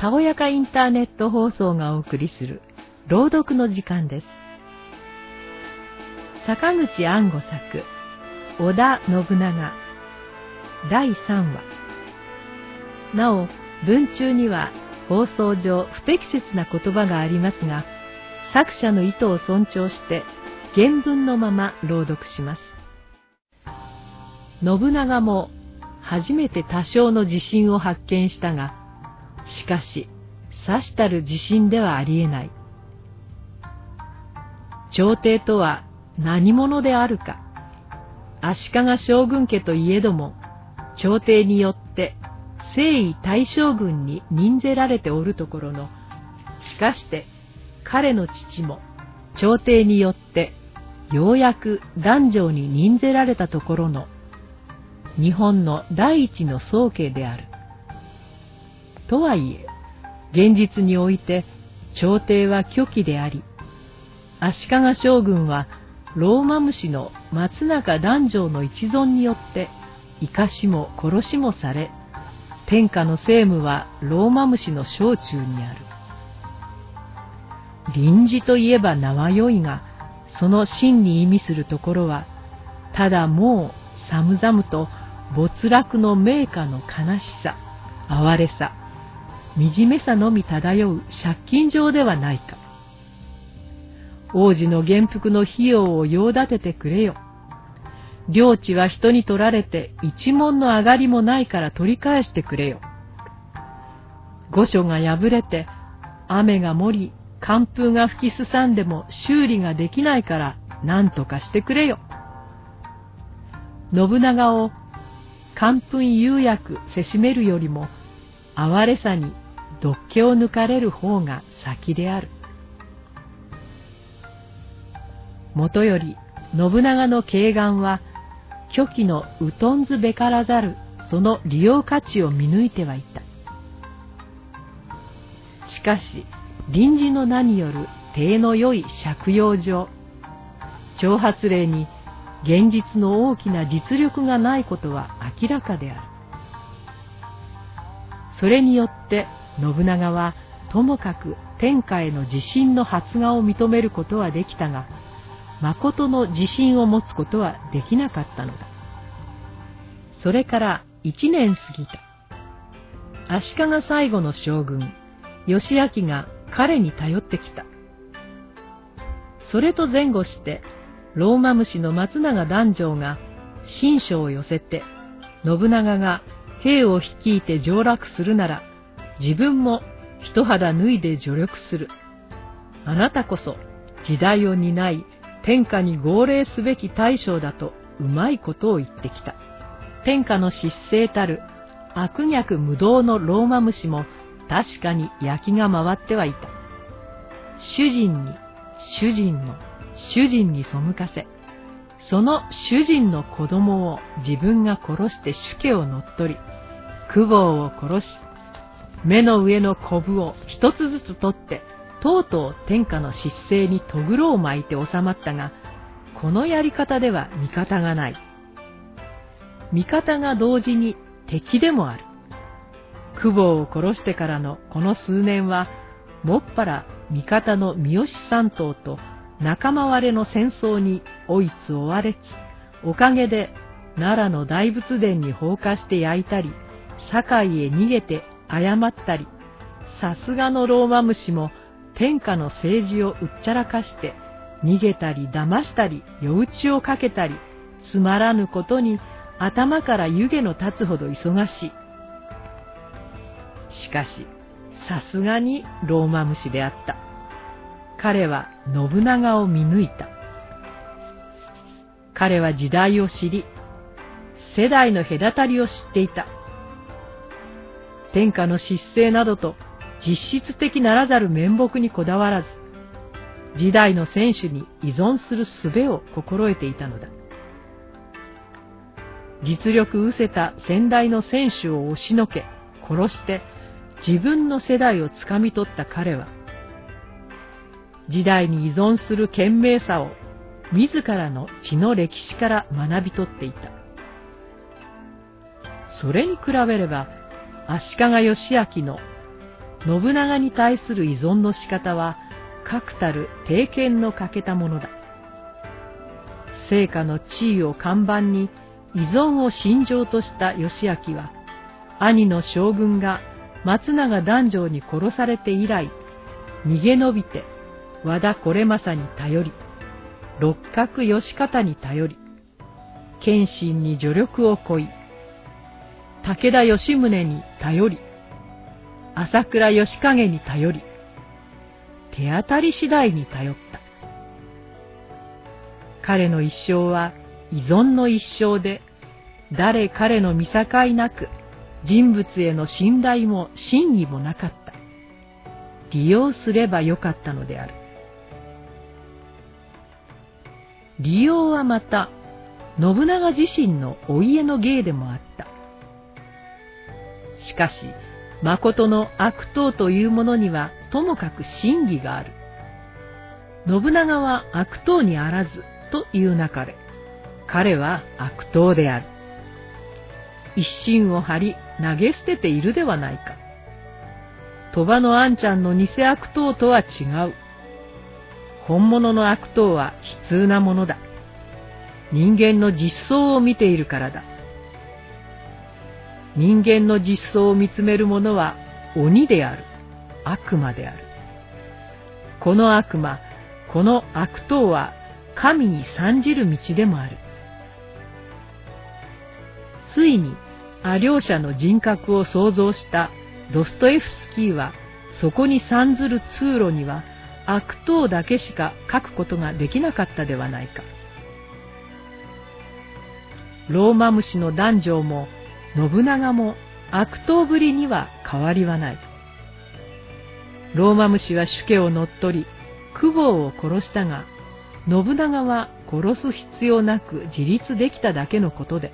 たおやかインターネット放送がお送りする朗読の時間です。坂口安吾作、織田信長、第3話。なお、文中には放送上不適切な言葉がありますが、作者の意図を尊重して原文のまま朗読します。信長も初めて多少の地震を発見したが、しかし、さしたる地震ではありえない。朝廷とは何者であるか。足利将軍家といえども、朝廷によって征夷大将軍に任ぜられておるところの、しかして彼の父も朝廷によってようやく男女に任ぜられたところの日本の第一の宗家である。とはいえ、現実において朝廷は虚偽であり、足利将軍はローマ虫の松中男女の一存によって生かしも殺しもされ、天下の政務はローマ虫の小中にある。臨時といえば名は良いが、その真に意味するところは、ただもう寒々と没落の名家の悲しさ、哀れさ、惨めさのみ漂う借金状ではないか。王子の元服の費用を用立ててくれよ。領地は人に取られて一文の上がりもないから取り返してくれよ。御所が破れて雨が漏り寒風が吹きすさんでも修理ができないから何とかしてくれよ。信長を寒風釉薬せしめるよりも哀れさに毒気を抜かれる方が先である。もとより信長の慶願は虚偽のうとんずべからざるその利用価値を見抜いてはいた。しかし、臨時の名による体の良い借用上、挑発令に現実の大きな実力がないことは明らかである。それによって信長はともかく天下への自信の発芽を認めることはできたが、誠の自信を持つことはできなかったのだ。それから一年過ぎた。足利最後の将軍、義明が彼に頼ってきた。それと前後して、ローマ虫の松永男女が新書を寄せて、信長が兵を率いて上洛するなら、自分も一肌脱いで助力する。あなたこそ時代を担い、天下に号令すべき大将だとうまいことを言ってきた。天下の失勢たる悪逆無道のローマ虫も確かに焼きが回ってはいた。主人に、主人の、主人に背かせ、その主人の子供を自分が殺して主家を乗っ取り、久保を殺し、目の上のコブを一つずつ取って、とうとう天下の失勢にとぐろを巻いて収まったが、このやり方では味方がない。味方が同時に敵でもある。久保を殺してからのこの数年は、もっぱら味方の三好三頭と仲間割れの戦争に追いつ追われつ、おかげで奈良の大仏殿に放火して焼いたり、堺へ逃げて謝ったり、さすがのローマ虫も天下の政治をうっちゃらかして、逃げたり騙したり夜打ちをかけたり、つまらぬことに頭から湯気の立つほど忙しい。しかし、さすがにローマ虫であった。彼は信長を見抜いた。彼は時代を知り、世代の隔たりを知っていた。天下の失勢などと実質的ならざる面目にこだわらず、時代の選手に依存する術を心得ていたのだ。実力失せた先代の選手を押しのけ、殺して自分の世代をつかみ取った彼は、時代に依存する賢明さを自らの血の歴史から学び取っていた。それに比べれば、足利義明の信長に対する依存の仕方は、確たる定見の欠けたものだ。成果の地位を看板に依存を信条とした義明は、兄の将軍が松永男城に殺されて以来、逃げ延びて和田惟政に頼り、六角義方に頼り、謙信に助力をこい、武田義宗に頼り、朝倉義景に頼り、手当たり次第に頼った。彼の一生は依存の一生で、誰彼の見境なく、人物への信頼も真偽もなかった。利用すればよかったのである。利用はまた、信長自身のお家の芸でもあった。しかし、誠の悪党というものにはともかく真偽がある。信長は悪党にあらずという中で、彼は悪党である。一心を張り投げ捨てているではないか。鳥羽のあんちゃんの偽悪党とは違う。本物の悪党は悲痛なものだ。人間の実相を見ているからだ。人間の実相を見つめる者は鬼である。悪魔である。この悪魔、この悪党は神に参じる道でもある。ついに、ア両者の人格を創造したドストエフスキーは、そこに参ずる通路には悪党だけしか書くことができなかったではないか。ローマ虫の男女も信長も悪党ぶりには変わりはない。ローマ虫は主家を乗っ取り、久保を殺したが、信長は殺す必要なく自立できただけのことで、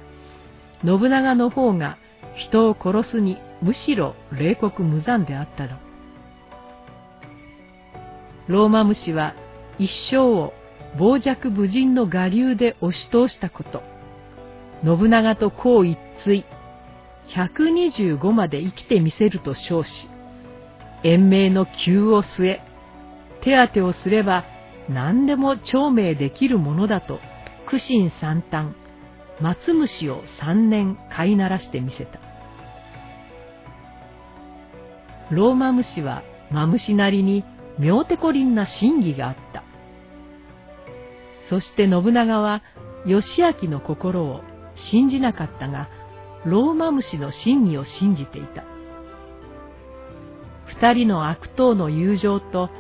信長の方が人を殺すにむしろ冷酷無残であったの。ローマ虫は一生を傍若無人の我流で押し通したこと。信長と孔一対、125まで生きてみせると称し、延命の急を据え、手当てをすれば何でも長命できるものだと、苦心三端、松虫を三年飼いならしてみせた。ローマ虫はマムシなりに妙手こりんな真偽があった。そして信長は義明の心を信じなかったが、ローマ虫の真偽を信じていた。二人の悪党の友情と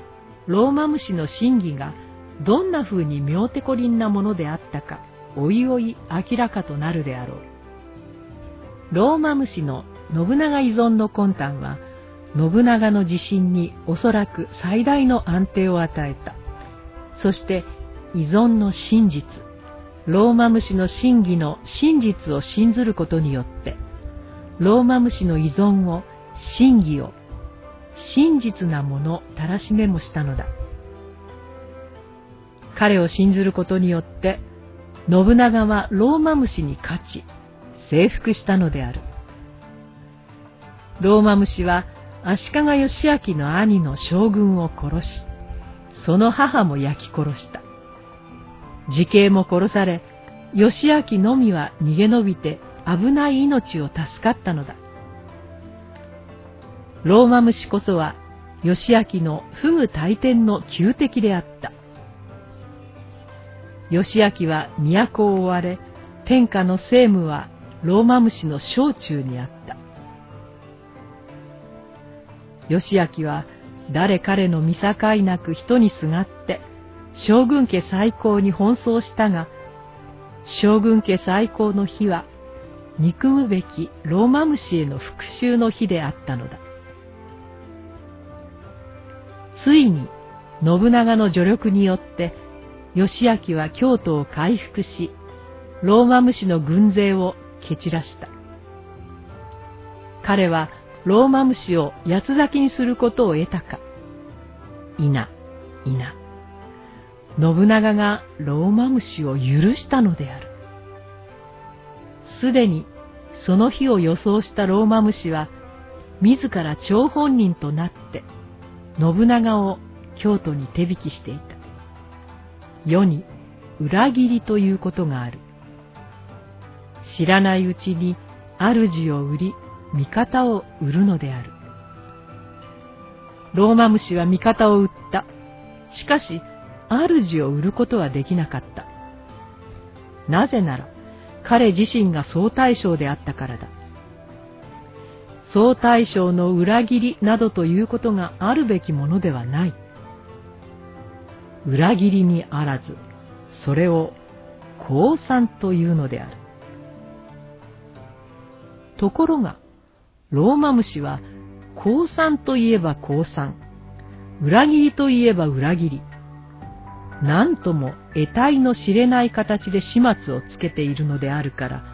ローマ虫の真偽がどんな風に妙手こりんなものであったか、おいおい明らかとなるであろう。ローマ虫の信長依存の魂胆は、信長の自信におそらく最大の安定を与えた。そして依存の真実、ローマ虫の真偽の真実を信ずることによって、ローマ虫の依存を、真偽を、真実なものたらしめもしたのだ。彼を信ずることによって、信長はローマ虫に勝ち、征服したのである。ローマ虫は足利義明の兄の将軍を殺し、その母も焼き殺した。自警も殺され、義明のみは逃げ延びて危ない命を助かったのだ。ローマ虫こそは義明の不具大天の旧敵であった。義明は都を追われ、天下の政務はローマ虫の小中にあった。義明は誰彼の見境なく人にすがって、将軍家最高に奔走したが、将軍家最高の日は、憎むべきローマ虫への復讐の日であったのだ。ついに、信長の助力によって、義明は京都を回復し、ローマ虫の軍勢を蹴散らした。彼はローマ虫を八つ咲きにすることを得たか。いな、いな。信長がローマ虫を許したのである。すでにその日を予想したローマ虫は、自ら張本人となって信長を京都に手引きしていた。世に裏切りということがある。知らないうちに主を売り、味方を売るのである。ローマ虫は味方を売った。しかし、主を売ることはできなかった。なぜなら、彼自身が総大将であったからだ。総大将の裏切りなどということがあるべきものではない。裏切りにあらず、それを降参というのである。ところが、ローマ虫は、降参といえば降参、裏切りといえば裏切り、何とも得体の知れない形で始末をつけているのであるから、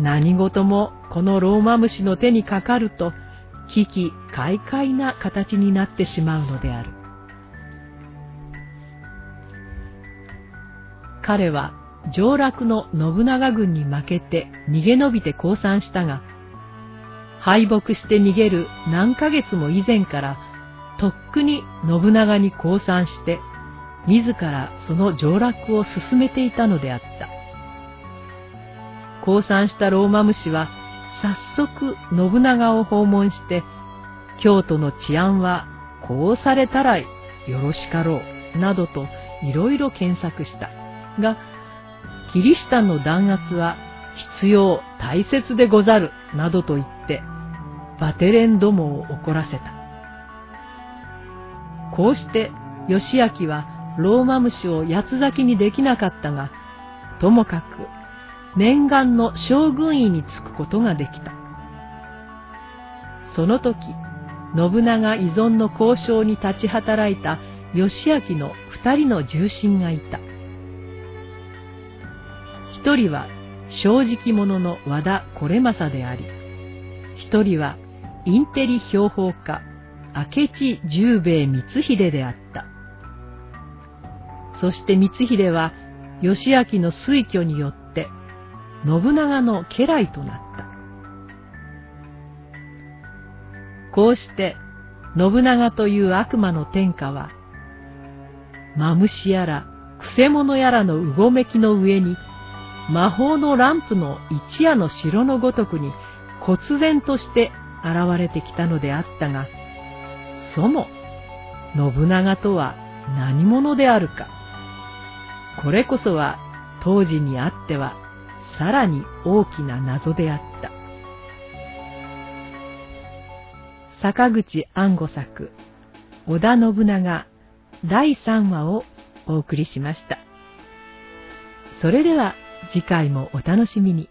何事もこのローマ虫の手にかかると、危機快快な形になってしまうのである。彼は上洛の信長軍に負けて逃げ延びて降参したが、敗北して逃げる何ヶ月も以前から、とっくに信長に降参して、自らその上洛を進めていたのであった。降参したローマ武士は、早速信長を訪問して、京都の治安はこうされたらよろしかろう、などといろいろ検索した。が、キリシタンの弾圧は必要大切でござる、などと言って、バテレンどもを怒らせた。こうして、義明はローマ虫を八つ咲きにできなかったが、ともかく念願の将軍位につくことができた。その時、信長依存の交渉に立ち働いた義明の二人の重臣がいた。一人は正直者の和田惟政であり、一人はインテリ標本家明智十兵衛光秀であった。そして光秀は義明の推挙によって信長の家来となった。こうして信長という悪魔の天下は、マムシやら、くせ者やらのうごめきの上に、魔法のランプの一夜の城のごとくに、忽然として現れてきたのであったが、そも、信長とは何者であるか。これこそは当時にあってはさらに大きな謎であった。坂口安吾作、織田信長第3話をお送りしました。それでは次回もお楽しみに。